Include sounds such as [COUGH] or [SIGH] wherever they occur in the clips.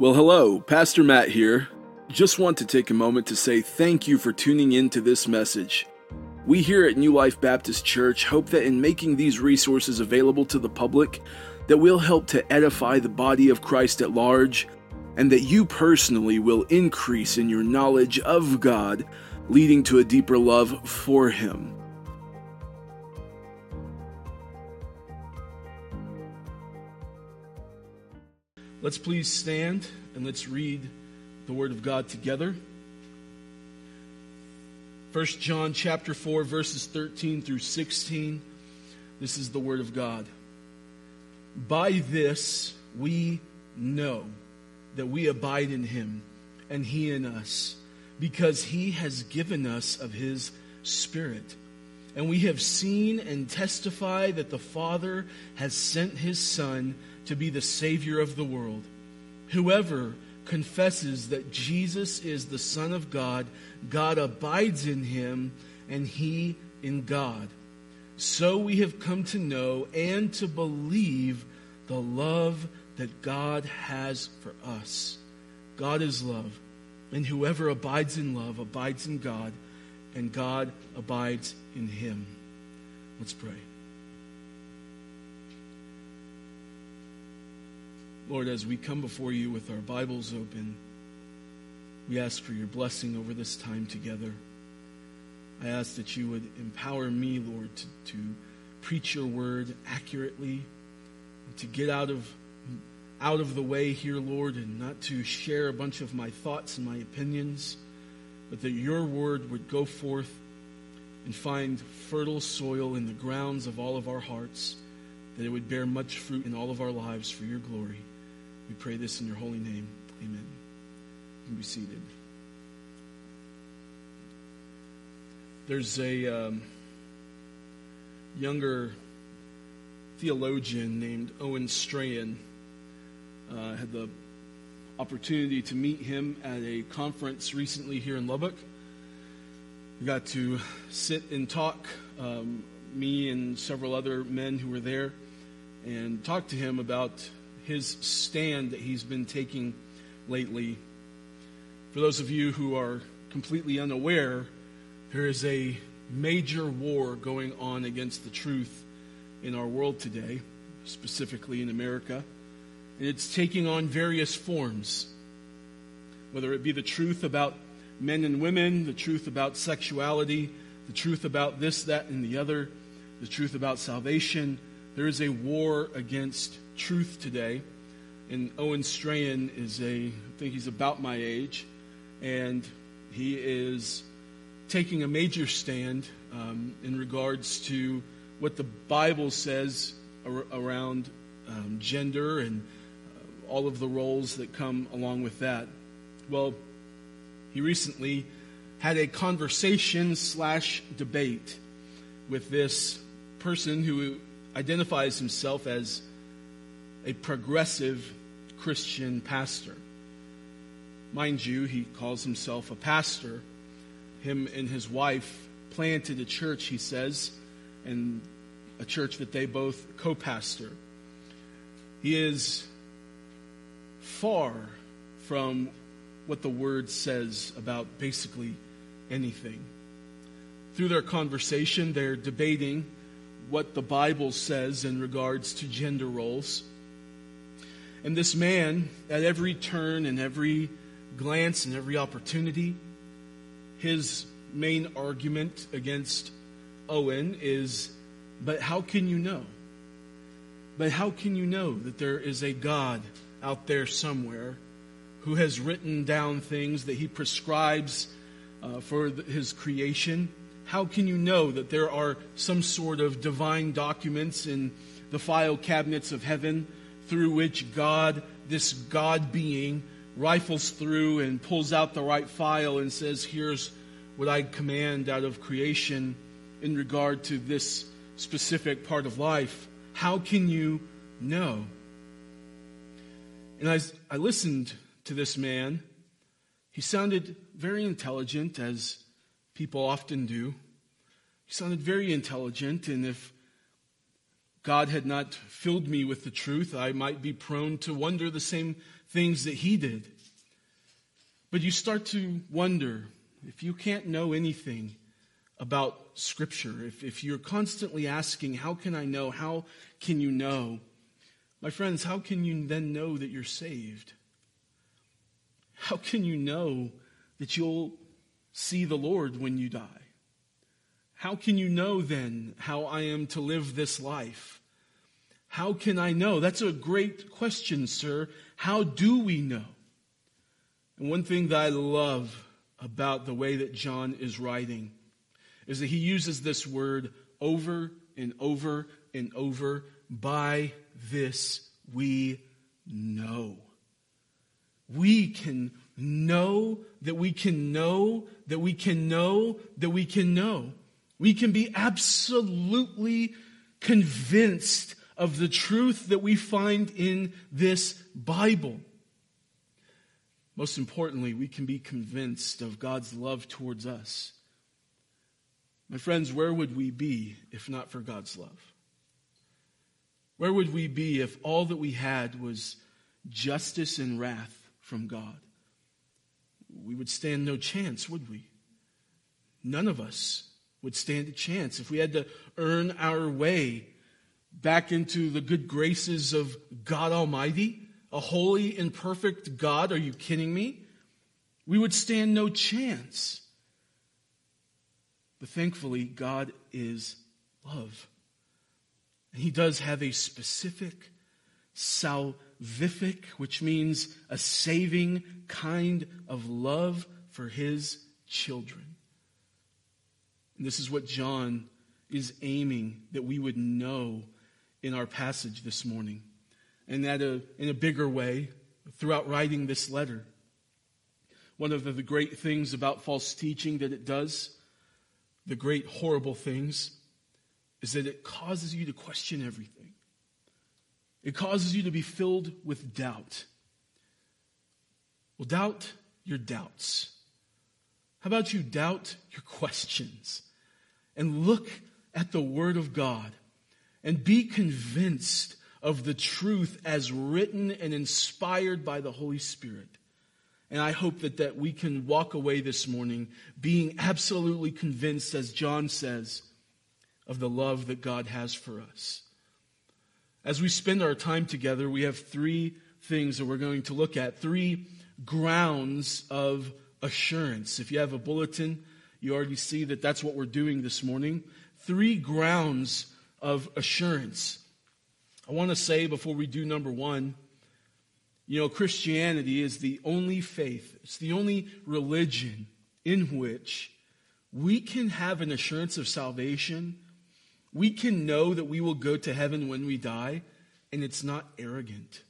Well, hello, Pastor Matt here. Just want to take a moment to say thank you for tuning in to this message. We here at New Life Baptist Church hope that in making these resources available to the public, that we'll help to edify the body of Christ at large, and that you personally will increase in your knowledge of God, leading to a deeper love for Him. Let's please stand and let's read the Word of God together. 1 John chapter 4 verses 13 through 16. This is the word of God. By this we know that we abide in him and he in us because he has given us of his spirit. And we have seen and testify that the Father has sent his son to be the savior of the world. Whoever confesses that Jesus is the Son of God, God abides in him, and he in God. So we have come to know and to believe the love that God has for us. God is love, and whoever abides in love abides in God, and God abides in him. Let's pray. Lord, as we come before you with our Bibles open, we ask for your blessing over this time together. I ask that you would empower me, Lord, to, to preach your word accurately, to get out of out of the way here, Lord, and not to share a bunch of my thoughts and my opinions, but that your word would go forth and find fertile soil in the grounds of all of our hearts, that it would bear much fruit in all of our lives for your glory. We pray this in your holy name. Amen. You can be seated. There's a um, younger theologian named Owen Strachan. Uh, had the opportunity to meet him at a conference recently here in Lubbock. We got to sit and talk, um, me and several other men who were there, and talk to him about his stand that he's been taking lately. For those of you who are completely unaware, there is a major war going on against the truth in our world today, specifically in America. And it's taking on various forms, whether it be the truth about men and women, the truth about sexuality, the truth about this, that, and the other, the truth about salvation. There is a war against truth today. And Owen Strachan is a, I think he's about my age, and he is taking a major stand um, in regards to what the Bible says ar- around um, gender and uh, all of the roles that come along with that. Well, he recently had a conversation slash debate with this person who identifies himself as a progressive Christian pastor. Mind you, he calls himself a pastor. Him and his wife planted a church, he says, and a church that they both co pastor. He is far from what the word says about basically anything. Through their conversation, they're debating what the Bible says in regards to gender roles. And this man, at every turn and every glance and every opportunity, his main argument against Owen is but how can you know? But how can you know that there is a God out there somewhere who has written down things that he prescribes uh, for the, his creation? How can you know that there are some sort of divine documents in the file cabinets of heaven through which God, this God being, rifles through and pulls out the right file and says, Here's what I command out of creation in regard to this specific part of life. How can you know? And as I listened to this man, he sounded very intelligent, as people often do. He sounded very intelligent, and if God had not filled me with the truth, I might be prone to wonder the same things that he did. But you start to wonder if you can't know anything about Scripture, if, if you're constantly asking, How can I know? How can you know? My friends, how can you then know that you're saved? How can you know that you'll see the Lord when you die? How can you know then how I am to live this life? How can I know? That's a great question, sir. How do we know? And one thing that I love about the way that John is writing is that he uses this word over and over and over. By this we know. We can know that we can know that we can know that we can know. We can be absolutely convinced of the truth that we find in this Bible. Most importantly, we can be convinced of God's love towards us. My friends, where would we be if not for God's love? Where would we be if all that we had was justice and wrath from God? We would stand no chance, would we? None of us would stand a chance if we had to earn our way back into the good graces of God Almighty, a holy and perfect God. Are you kidding me? We would stand no chance. But thankfully, God is love. And He does have a specific, salvific, which means a saving kind of love for His children. And this is what John is aiming that we would know in our passage this morning. And that a, in a bigger way, throughout writing this letter. One of the great things about false teaching that it does, the great horrible things, is that it causes you to question everything. It causes you to be filled with doubt. Well, doubt your doubts. How about you doubt your [LAUGHS] questions and look at the Word of God and be convinced of the truth as written and inspired by the Holy Spirit. And I hope that, that we can walk away this morning being absolutely convinced, as John says, of the love that God has for us. As we spend our time together, we have three things that we're going to look at, three grounds of assurance. If you have a bulletin, you already see that that's what we're doing this morning. Three grounds of assurance. I want to say before we do number one, you know, Christianity is the only faith, it's the only religion in which we can have an assurance of salvation. We can know that we will go to heaven when we die, and it's not arrogant.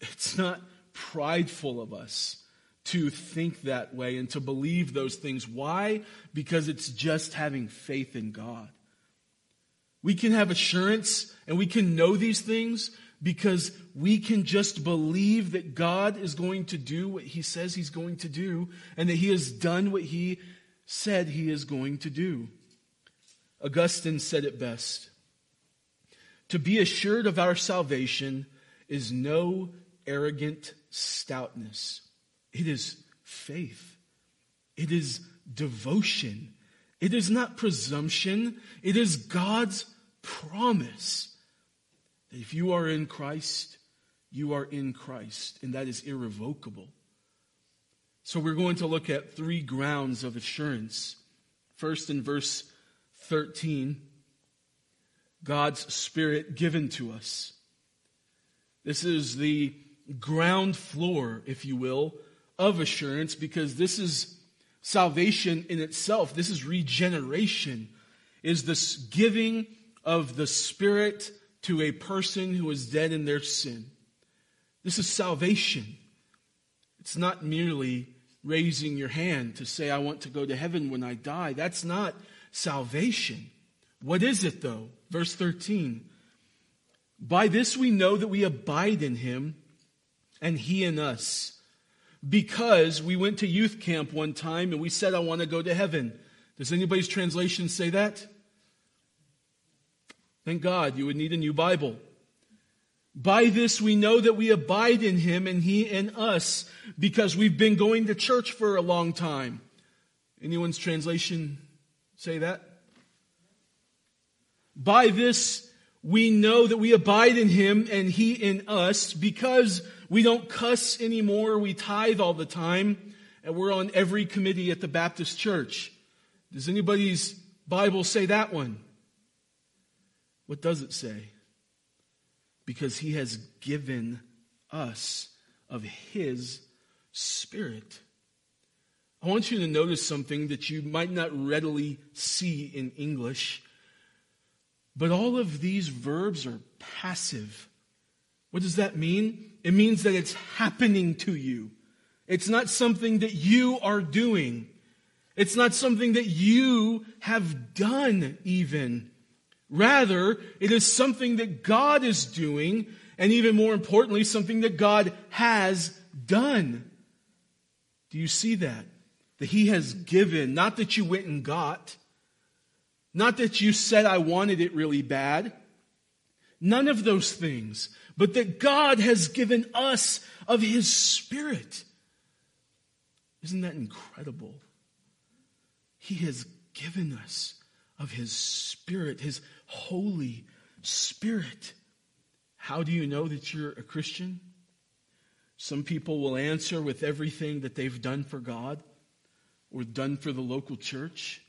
It's not prideful of us to think that way and to believe those things. Why? Because it's just having faith in God. We can have assurance and we can know these things because we can just believe that God is going to do what he says he's going to do and that he has done what he said he is going to do. Augustine said it best. To be assured of our salvation is no arrogant stoutness. It is faith. It is devotion. It is not presumption. It is God's promise that if you are in Christ, you are in Christ, and that is irrevocable. So we're going to look at three grounds of assurance. First, in verse 13, God's Spirit given to us. This is the ground floor, if you will, of assurance because this is salvation in itself. This is regeneration, is this giving of the Spirit to a person who is dead in their sin. This is salvation. It's not merely raising your hand to say, I want to go to heaven when I die. That's not salvation. What is it though? Verse 13. By this we know that we abide in him and he in us. Because we went to youth camp one time and we said, I want to go to heaven. Does anybody's translation say that? Thank God you would need a new Bible. By this we know that we abide in him and he in us because we've been going to church for a long time. Anyone's translation say that? By this we know that we abide in him and he in us because we don't cuss anymore, we tithe all the time, and we're on every committee at the Baptist church. Does anybody's Bible say that one? What does it say? Because he has given us of his spirit. I want you to notice something that you might not readily see in English. But all of these verbs are passive. What does that mean? It means that it's happening to you. It's not something that you are doing. It's not something that you have done, even. Rather, it is something that God is doing, and even more importantly, something that God has done. Do you see that? That He has given, not that you went and got, not that you said, I wanted it really bad. None of those things, but that God has given us of His Spirit. Isn't that incredible? He has given us of His Spirit, His Holy Spirit. How do you know that you're a Christian? Some people will answer with everything that they've done for God or done for the local church.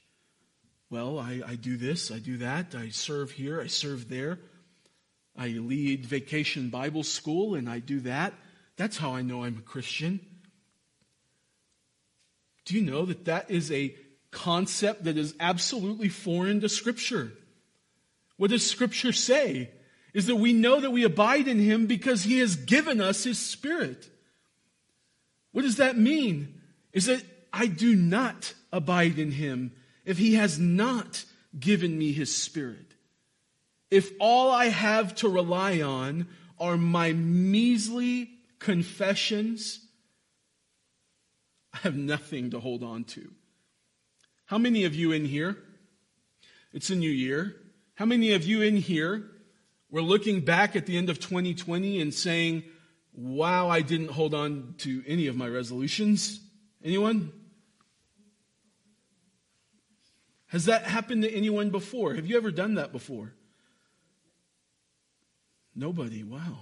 Well, I, I do this, I do that, I serve here, I serve there. I lead vacation Bible school and I do that. That's how I know I'm a Christian. Do you know that that is a concept that is absolutely foreign to Scripture. What does Scripture say? Is that we know that we abide in Him because He has given us His Spirit. What does that mean? Is that I do not abide in Him if He has not given me His Spirit. If all I have to rely on are my measly confessions, I have nothing to hold on to. How many of you in here? It's a new year. How many of you in here were looking back at the end of 2020 and saying, wow, I didn't hold on to any of my resolutions? Anyone? Has that happened to anyone before? Have you ever done that before? Nobody. Wow.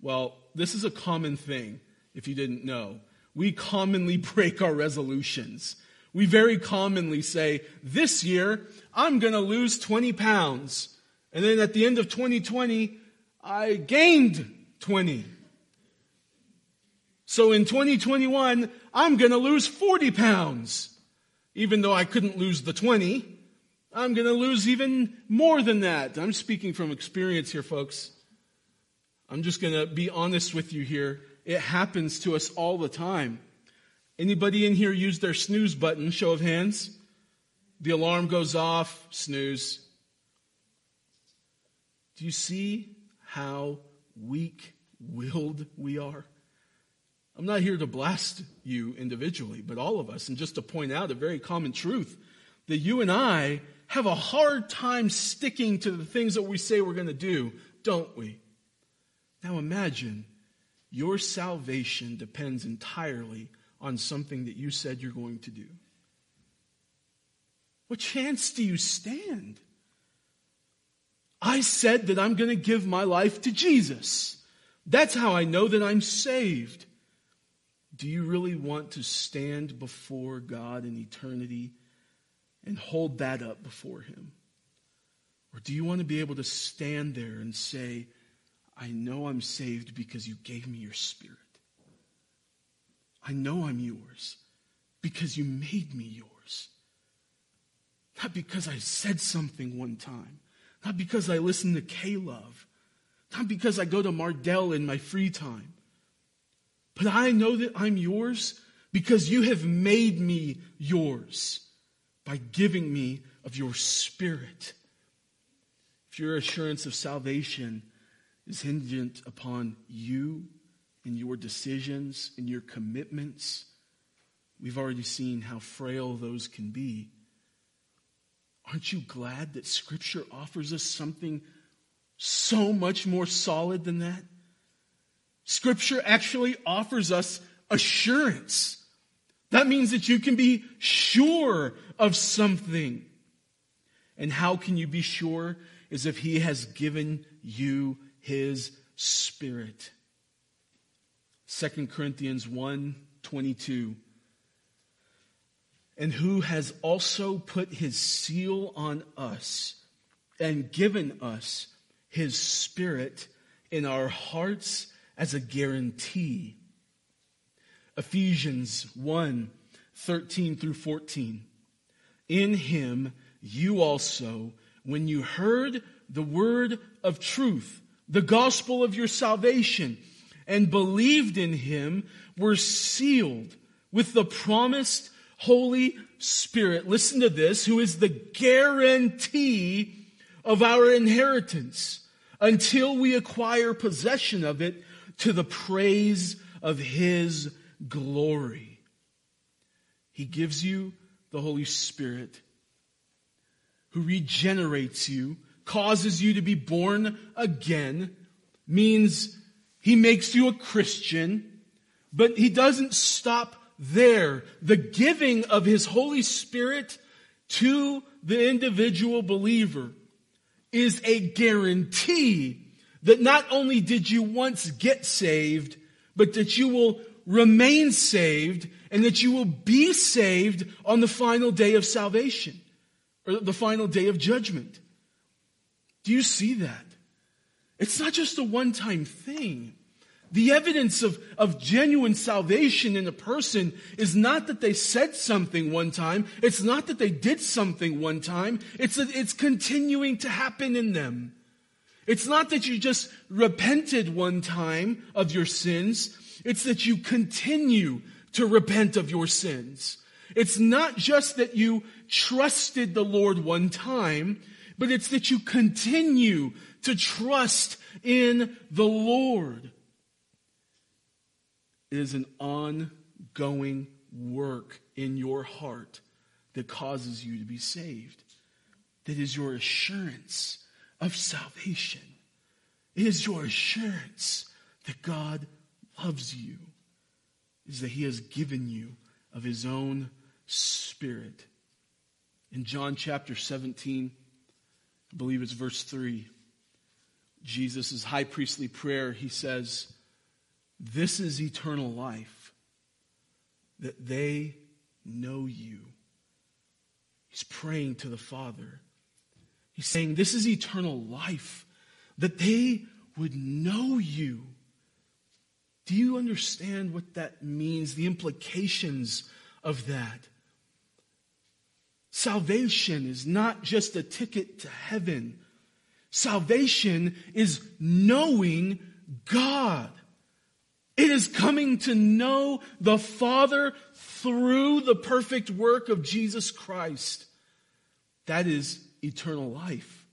Well, this is a common thing, if you didn't know. We commonly [LAUGHS] break our resolutions. We very commonly say, this year, I'm going to lose 20 pounds. And then at the end of 2020, I gained 20. So in 2021, I'm going to lose 40 pounds. Even though I couldn't lose the 20, I'm going to lose even more than that. I'm speaking from experience here, folks. I'm just going to be honest with you here. It happens to us all the time. Anybody in here use their snooze button? Show of hands. The alarm goes off, snooze. Do you see how weak willed we are? I'm not here to blast you individually, but all of us, and just to point out a very common truth that you and I have a hard time sticking to the things that we say we're going to do, don't we? Now imagine your salvation depends entirely on something that you said you're going to do? What chance do you stand? I said that I'm going to give my life to Jesus. That's how I know that I'm saved. Do you really want to stand before God in eternity and hold that up before Him? Or do you want to be able to stand there and say, I know I'm saved because you gave me your spirit? I know I'm yours because you made me yours. Not because I said something one time, not because I listened to K Love, not because I go to Mardel in my free time, but I know that I'm yours because you have made me yours by giving me of your spirit. If your assurance of salvation is hinged upon you and your decisions, and your commitments. We've already seen how frail those can be. Aren't you glad that Scripture offers us something so much more solid than that? Scripture actually offers us assurance. That means that you can be sure of something. And how can you be sure? Is if He has given you His Spirit. 2 Corinthians 1 22 and who has also put his seal on us and given us his spirit in our hearts as a guarantee. Ephesians 1 13 through 14. In him you also, when you heard the word of truth, the gospel of your salvation, and believed in him, were sealed with the promised Holy Spirit, listen to this, who is the guarantee of our inheritance until we acquire possession of it to the praise of His glory. He gives you the Holy Spirit who regenerates you, causes you to be born again, means He makes you a Christian, but He doesn't stop there, the giving of His Holy Spirit to the individual believer is a guarantee that not only did you once get saved, but that you will remain saved and that you will be saved on the final day of salvation or the final day of judgment. Do you see that? It's not just a one time thing. The evidence of, of genuine salvation in a person is not that they said something one time. It's not that they did something one time. It's it's continuing to happen in them. It's not that you just repented one time of your sins. It's that you continue to repent of your sins. It's not just that you trusted the Lord one time, but it's that you continue to trust in the Lord. It is an ongoing work in your heart that causes you to be saved. That is your assurance of salvation. It is your assurance that God loves you, is that He has given you of His own Spirit. In John chapter 17, I believe it's verse 3, Jesus' high priestly prayer, he says, this is eternal life, that they know you. He's praying to the Father. He's saying, This is eternal life, that they would know you. Do you understand what that means? The implications of that. Salvation is not just a ticket to heaven. Salvation is knowing God. It is coming to know the Father through the perfect work of Jesus Christ. That is eternal life.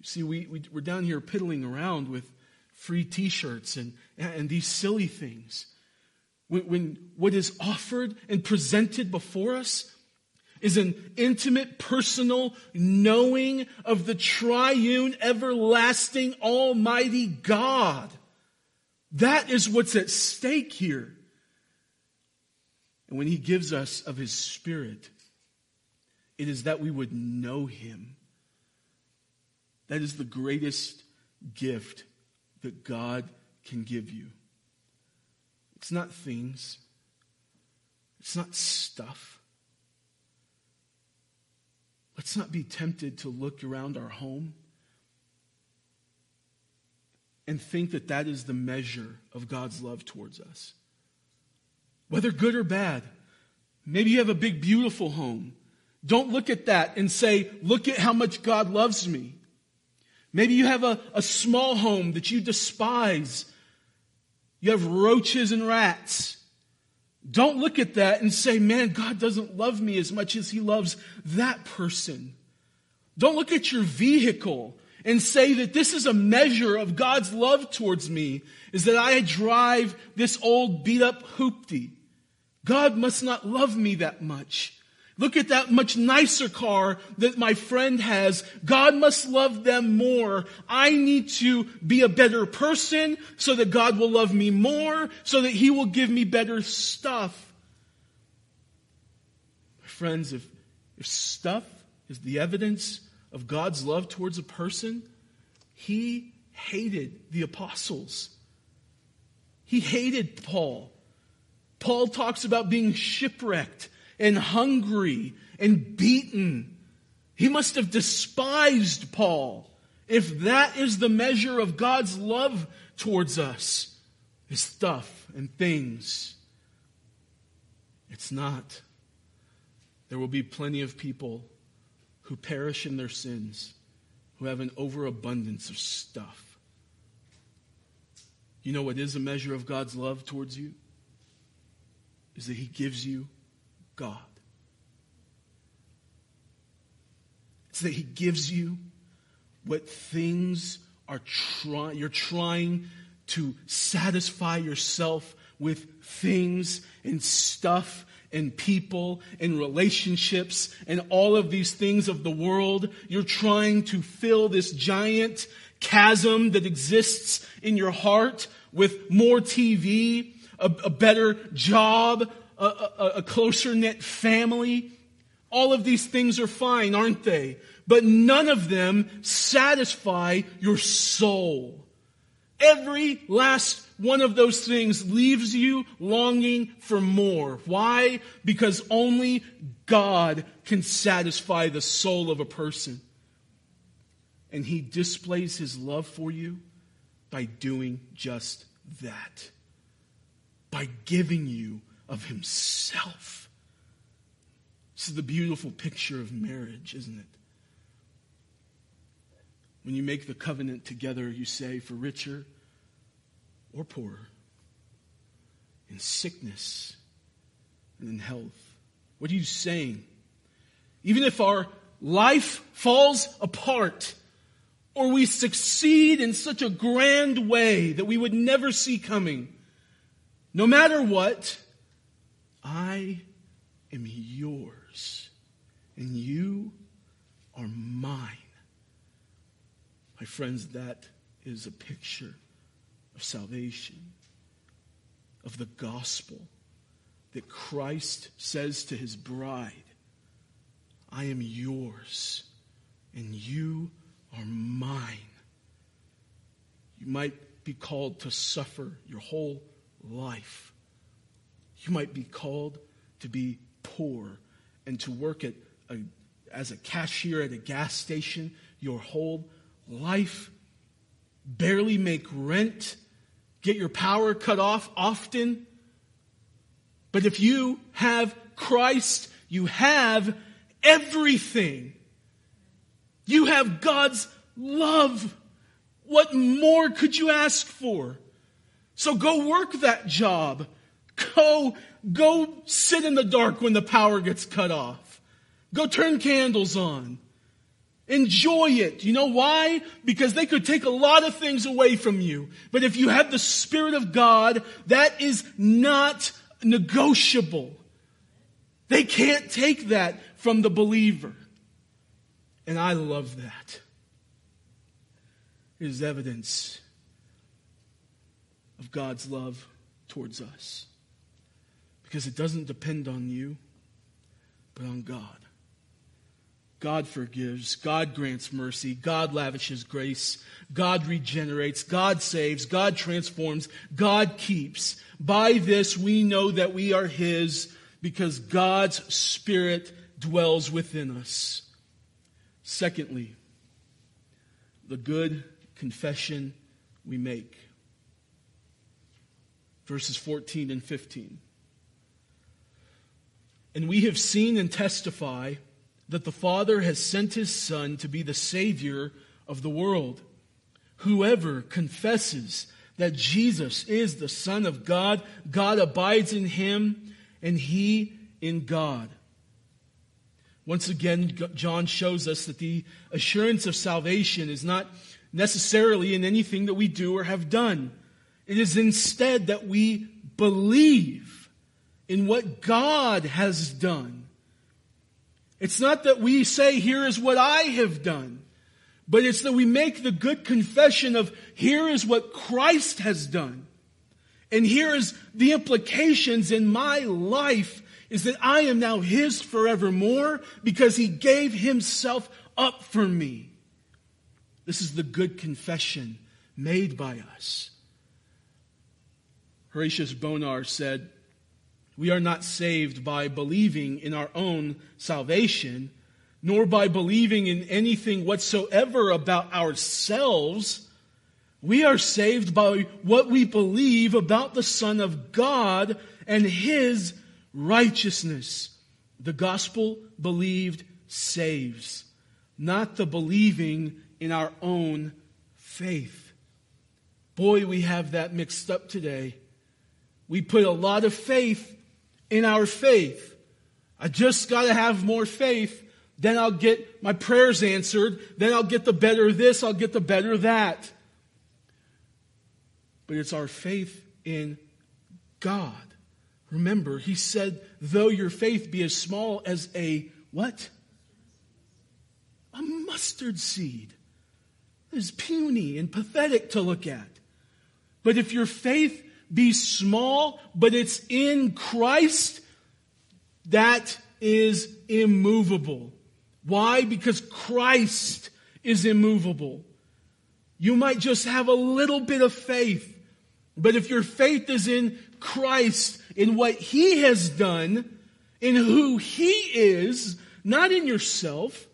You see, we, we, are down here piddling around with free t shirts and, and these silly things. When, when what is offered and presented before us is an intimate, personal knowing of the triune, everlasting, almighty God. That is what's at stake here. And when he gives us of his spirit, it is that we would know him. That is the greatest gift that God can give you. It's not things, it's not stuff. Let's not be tempted to look around our home and think that that is the measure of God's love towards us. Whether good or bad, maybe you have a big, beautiful home. Don't look at that and say, look at how much God loves me. Maybe you have a, a small home that you despise. You have roaches and rats. Don't look at that and say, man, God doesn't love me as much as he loves that person. Don't look at your vehicle and say that this is a measure of God's love towards me is that I drive this old beat up hoopty. God must not love me that much. Look at that much nicer car that my friend has. God must love them more. I need to be a better person so that God will love me more, so that He will give me better stuff. My friends, if, if stuff is the evidence of God's love towards a person, He hated the apostles. He hated Paul. Paul talks about being shipwrecked and hungry and beaten. He must have despised Paul if that is the measure of God's love towards us, his stuff and things. It's not. There will be plenty of people who perish in their sins, who have an overabundance of stuff. You know what is a measure of God's love towards you? Is that He gives you God. It's that He gives you what things are trying, you're trying to satisfy yourself with things and stuff and people and relationships and all of these things of the world. You're trying to fill this giant chasm that exists in your heart with more TV, a, a better job, a, a, a closer knit family. All of these things are fine, aren't they? But none of them satisfy your soul. Every last one of those things leaves you longing for more. Why? Because only God can satisfy the soul of a person. And He displays His love for you by doing just that. By giving you of himself. This is the beautiful picture of marriage, isn't it? When you make the covenant together, you say, for richer or poorer, in sickness and in health. What are you saying? Even if our life falls apart, or we succeed in such a grand way that we would never see coming, no matter what, I am yours and you are mine. My friends, that is a picture of salvation, of the gospel that Christ says to his bride, I am yours and you are mine. You might be called to suffer your whole life you might be called to be poor and to work at a, as a cashier at a gas station your whole life, barely make rent, get your power cut off often. But if you have Christ, you have everything. You have God's love. What more could you ask for? So go work that job. Go, go sit in the dark when the power gets cut off. Go turn candles on. Enjoy it. You know why? Because they could take a lot of things away from you. But if you have the Spirit of God, that is not negotiable. They can't take that from the believer. And I love that. It is evidence of God's love towards us. Because it doesn't depend on you, but on God. God forgives. God grants mercy. God lavishes grace. God regenerates. God saves. God transforms. God keeps. By this we know that we are His because God's Spirit dwells within us. Secondly, the good confession we make. Verses 14 and 15. And we have seen and testify that the Father has sent his Son to be the Savior of the world. Whoever confesses that Jesus is the Son of God, God abides in him, and he in God. Once again, John shows us that the assurance of salvation is not necessarily in anything that we do or have done. It is instead that we believe in what God has done. It's not that we say, here is what I have done, but it's that we make the good confession of, here is what Christ has done. And here is the implications in my life is that I am now His forevermore because He gave Himself up for me. This is the good confession made by us. Horatius Bonar said, We are not saved by believing in our own salvation, nor by believing in anything whatsoever about ourselves. We are saved by what we believe about the Son of God and His righteousness. The gospel believed saves, not the believing in our own faith. Boy, we have that mixed up today. We put a lot of faith in our faith. I just got to have more faith. Then I'll get my prayers answered. Then I'll get the better this. I'll get the better that. But it's our faith in God. Remember, he said, though your faith be as small as a what? A mustard seed. It is puny and pathetic to look at. But if your faith be small, but it's in Christ, that is immovable. Why? Because Christ is immovable. You might just have a little bit of faith, but if your faith is in Christ, in what He has done, in who He is, not in yourself,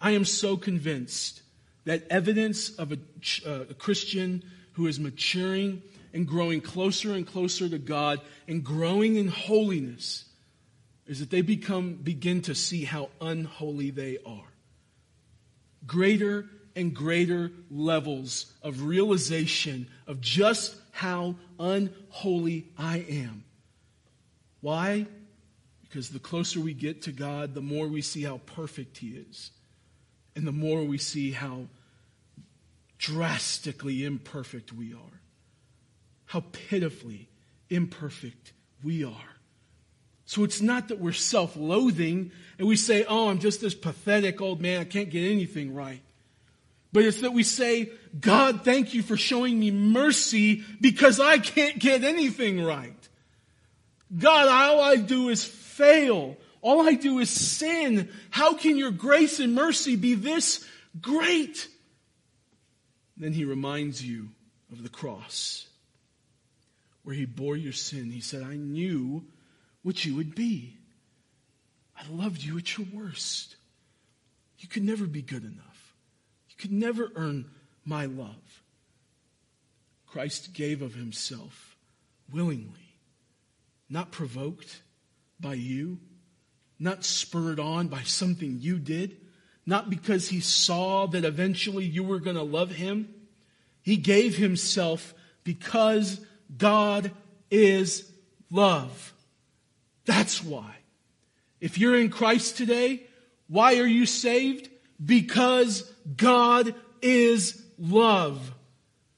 I am so convinced that evidence of a, uh, a Christian who is maturing and growing closer and closer to God and growing in holiness is that they become begin to see how unholy they are. Greater and greater levels of realization of just how unholy I am. Why? Because the closer we get to God, the more we see how perfect He is. And the more we see how drastically imperfect we are how pitifully imperfect we are. So it's not that we're self loathing and we say, oh, I'm just this pathetic old man, I can't get anything right. But it's that we say, God, thank you for showing me mercy because I can't get anything right. God, all I do is fail. All I do is sin. How can your grace and mercy be this great? Then he reminds you of the cross where he bore your sin. He said, I knew what you would be. I loved you at your worst. You could never be good enough. You could never earn my love. Christ gave of himself willingly, not provoked by you, not spurred on by something you did, not because he saw that eventually you were going to love him. He gave himself because God is love. That's why. If you're in Christ today, why are you saved? Because God is love.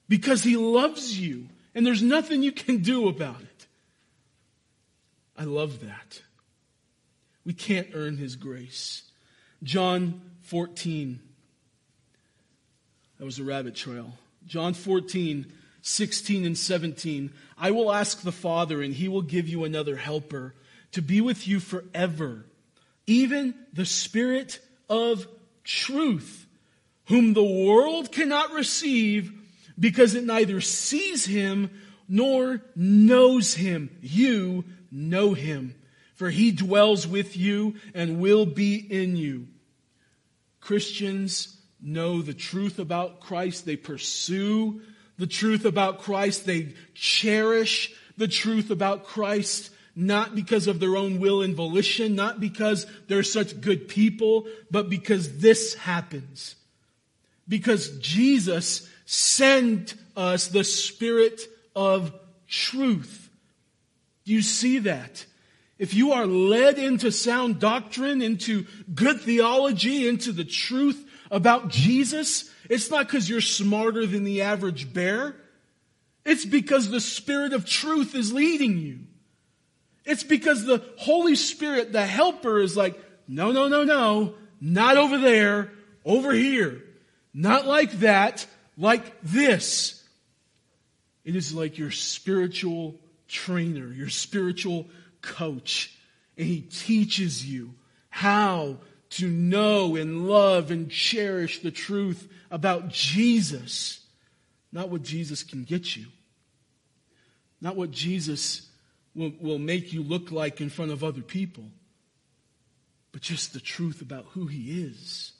Because He loves you. And there's nothing you can do about it. I love that. We can't earn His grace. John 14. That was a rabbit trail. John 14, 16 and 17. I will ask the Father, and he will give you another helper to be with you forever, even the Spirit of truth, whom the world cannot receive because it neither sees him nor knows him. You know him, for he dwells with you and will be in you. Christians know the truth about Christ. They pursue the truth about Christ. They cherish the truth about Christ, not because of their own will and volition, not because they're such good people, but because this happens. Because Jesus sent us the Spirit of truth. Do you see that? If you are led into sound doctrine, into good theology, into the truth about Jesus, it's not because you're smarter than the average bear. It's because the Spirit of truth is leading you. It's because the Holy Spirit, the helper, is like, No, no, no, no. Not over there. Over here. Not like that. Like this. It is like your spiritual trainer, your spiritual coach. And he teaches you how to know and love and cherish the truth about Jesus. Not what Jesus can get you. Not what Jesus will, will make you look like in front of other people. But just the truth about who he is.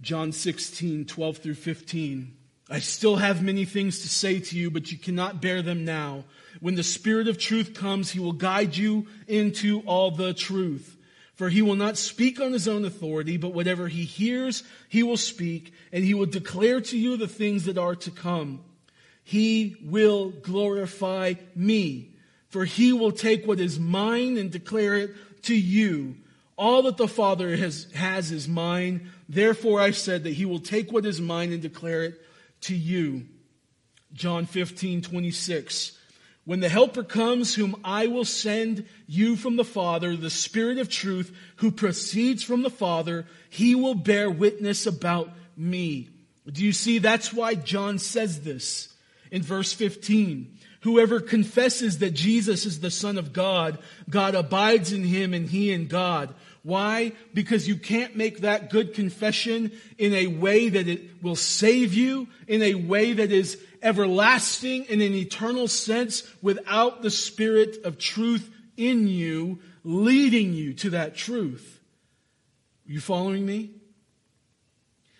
John 16, 12 through 15. I still have many things to say to you, but you cannot bear them now. When the Spirit of truth comes, he will guide you into all the truth. For he will not speak on his own authority, but whatever he hears, he will speak, and he will declare to you the things that are to come. He will glorify me, for he will take what is mine and declare it to you. All that the Father has, has is mine. Therefore I said that he will take what is mine and declare it to you. John 15, 26. When the Helper comes, whom I will send you from the Father, the Spirit of truth, who proceeds from the Father, he will bear witness about me. Do you see? That's why John says this in verse 15. Whoever confesses that Jesus is the Son of God, God abides in him and he in God. Why? Because you can't make that good confession in a way that it will save you, in a way that is everlasting in an eternal sense without the Spirit of truth in you, leading you to that truth. Are you following me?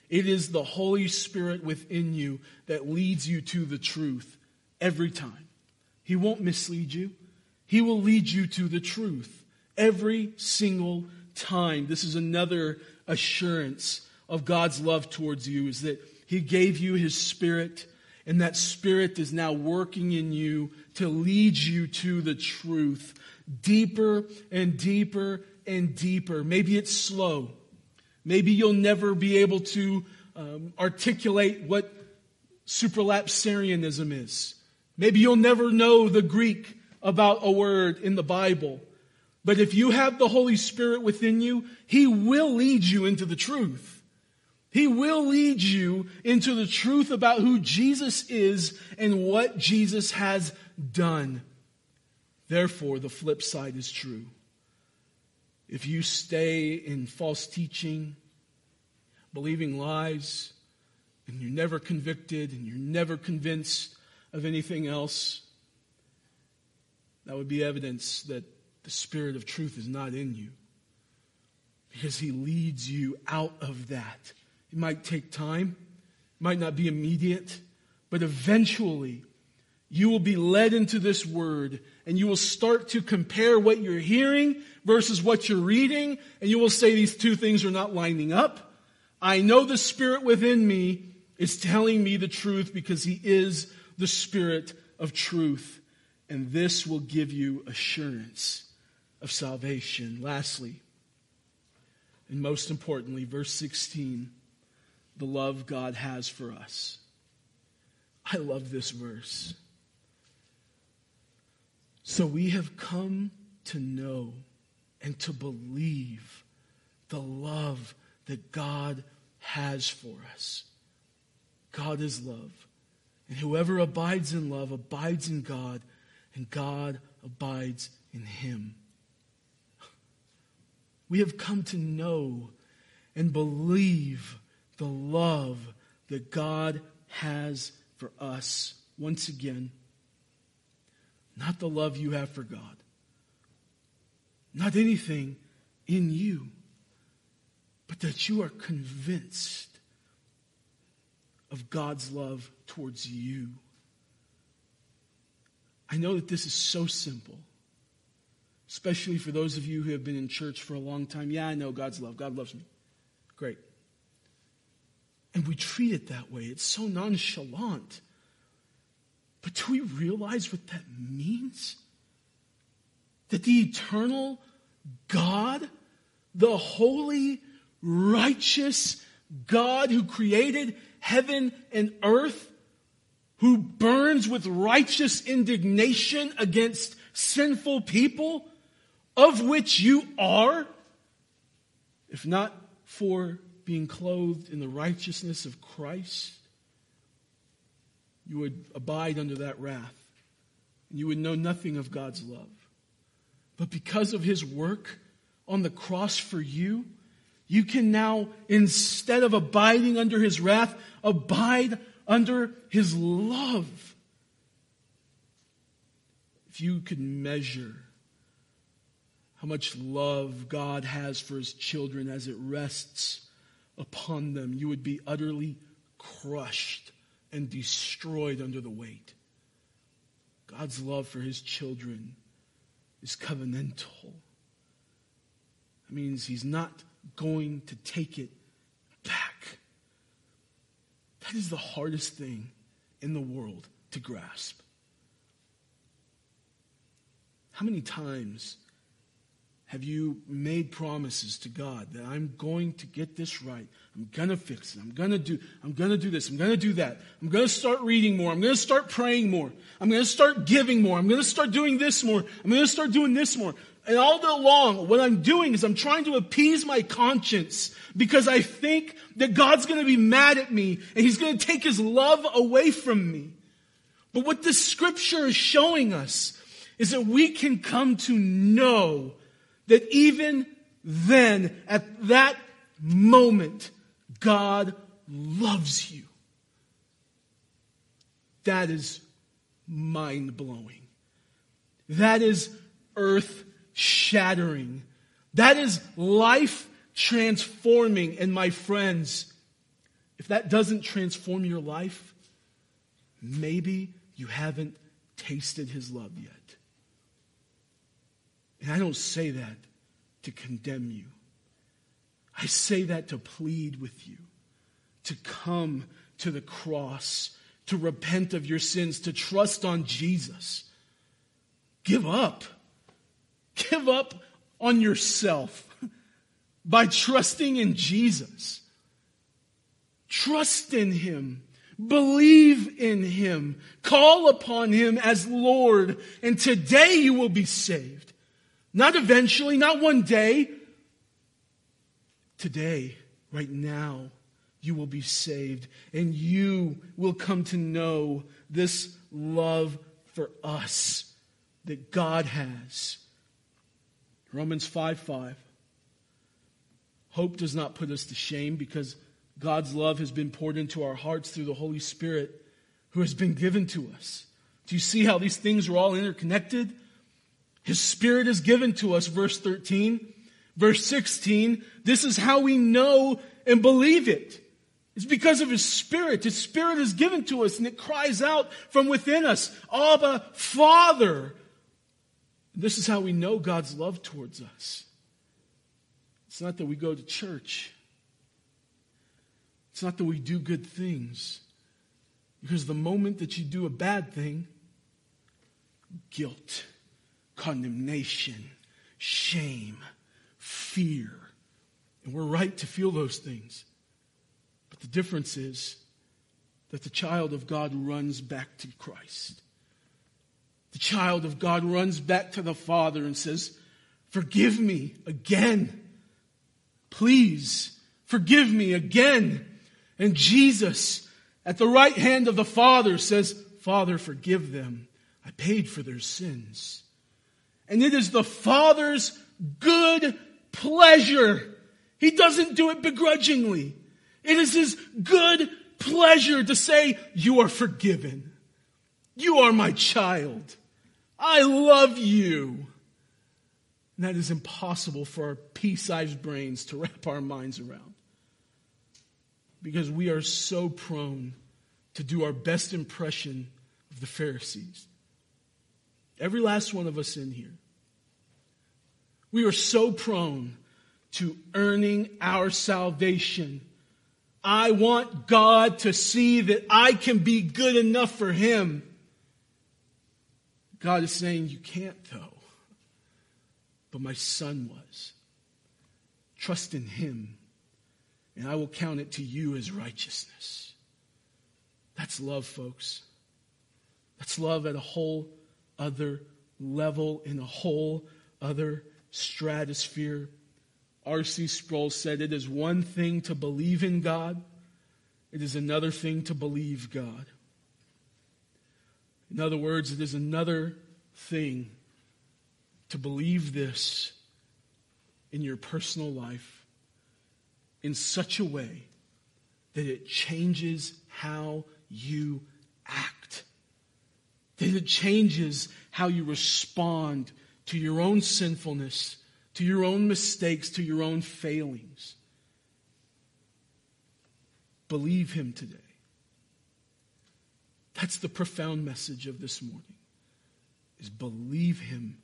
It is the Holy Spirit within you that leads you to the truth every time. He won't mislead you. He will lead you to the truth every single time. This is another assurance of God's love towards you is that He gave you His Spirit, and that Spirit is now working in you to lead you to the truth deeper and deeper and deeper. Maybe it's slow. Maybe you'll never be able to um, articulate what supralapsarianism is. Maybe you'll never know the Greek about a word in the Bible. But if you have the Holy Spirit within you, He will lead you into the truth. He will lead you into the truth about who Jesus is and what Jesus has done. Therefore, the flip side is true. If you stay in false teaching, believing lies, and you're never convicted and you're never convinced of anything else, that would be evidence that the Spirit of truth is not in you. Because He leads you out of that. It might take time, it might not be immediate, but eventually you will be led into this Word and you will start to compare what you're hearing versus what you're reading, and you will say these two things are not lining up. I know the Spirit within me is telling me the truth because He is the Spirit of truth, and this will give you assurance of salvation. Lastly, and most importantly, verse 16, the love God has for us. I love this verse. So we have come to know and to believe the love that God has for us. God is love. And whoever abides in love abides in God, and God abides in him. We have come to know and believe the love that God has for us. Once again, not the love you have for God, not anything in you, but that you are convinced of God's love towards you. I know that this is so simple, especially for those of you who have been in church for a long time. Yeah, I know God's love. God loves me. Great. And we treat it that way. It's so nonchalant. But do we realize what that means? That the eternal God, the holy, righteous God who created heaven and earth, who burns with righteous indignation against sinful people, of which you are, if not for being clothed in the righteousness of Christ, you would abide under that wrath. And you would know nothing of God's love. But because of his work on the cross for you, you can now, instead of abiding under his wrath, abide under his love. If you could measure how much love God has for his children as it rests upon them, you would be utterly crushed and destroyed under the weight. God's love for his children is covenantal. That means he's not going to take it back. That is the hardest thing in the world to grasp. How many times have you made promises to God that I'm going to get this right? I'm going to fix it. I'm going to do I'm going to do this. I'm going to do that. I'm going to start reading more. I'm going to start praying more. I'm going to start giving more. I'm going to start doing this more. I'm going to start doing this more. And all day long, what I'm doing is I'm trying to appease my conscience because I think that God's going to be mad at me and he's going to take his love away from me. But what this scripture is showing us is that we can come to know that even then, at that moment, God loves you. That is mind blowing. That is earth shattering. That is life transforming. And my friends, if that doesn't transform your life, maybe you haven't tasted his love yet. And I don't say that to condemn you. I say that to plead with you, to come to the cross, to repent of your sins, to trust on Jesus. Give up. Give up on yourself [LAUGHS] by trusting in Jesus. Trust in Him. Believe in Him. Call upon Him as Lord, and today you will be saved. Not eventually, not one day. Today, right now, you will be saved and you will come to know this love for us that God has. Romans 5 5. Hope does not put us to shame because God's love has been poured into our hearts through the Holy Spirit who has been given to us. Do you see how these things are all interconnected? His Spirit is given to us, verse 13. Verse 16, this is how we know and believe it. It's because of His Spirit. His Spirit is given to us and it cries out from within us, Abba, Father. This is how we know God's love towards us. It's not that we go to church. It's not that we do good things. Because the moment that you do a bad thing, guilt condemnation, shame, fear. And we're right to feel those things. But the difference is that the child of God runs back to Christ. The child of God runs back to the Father and says, Forgive me again. Please forgive me again. And Jesus, at the right hand of the Father, says, Father, forgive them. I paid for their sins. And it is the Father's good pleasure. He doesn't do it begrudgingly. It is His good pleasure to say, You are forgiven. You are my child. I love you. And that is impossible for our pea sized brains to wrap our minds around. Because we are so prone to do our best impression of the Pharisees. Every last one of us in here. We are so prone to earning our salvation. I want God to see that I can be good enough for Him. God is saying, You can't, though. But my son was. Trust in Him, and I will count it to you as righteousness. That's love, folks. That's love at a whole other level, in a whole other stratosphere. R.C. Sproul said, It is one thing to believe in God, it is another thing to believe God. In other words, it is another thing to believe this in your personal life in such a way that it changes how you act, that it changes how you respond to your own sinfulness, to your own mistakes, to your own failings. Believe Him today. That's the profound message of this morning. Is believe him.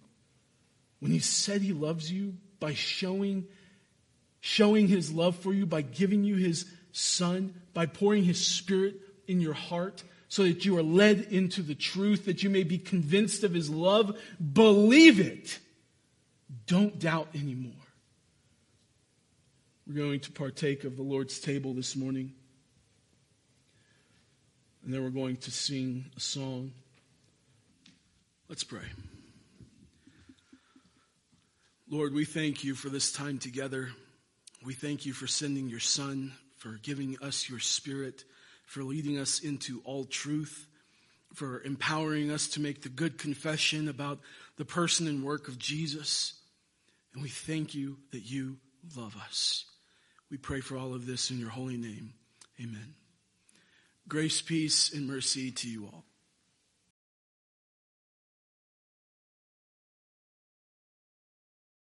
When he said he loves you by showing showing his love for you by giving you his son, by pouring his spirit in your heart so that you are led into the truth that you may be convinced of his love, believe it. Don't doubt anymore. We're going to partake of the Lord's table this morning. And then we're going to sing a song. Let's pray. Lord, we thank you for this time together. We thank you for sending your Son, for giving us your Spirit, for leading us into all truth, for empowering us to make the good confession about the person and work of Jesus. And we thank you that you love us. We pray for all of this in your holy name. Amen. Grace, peace, and mercy to you all.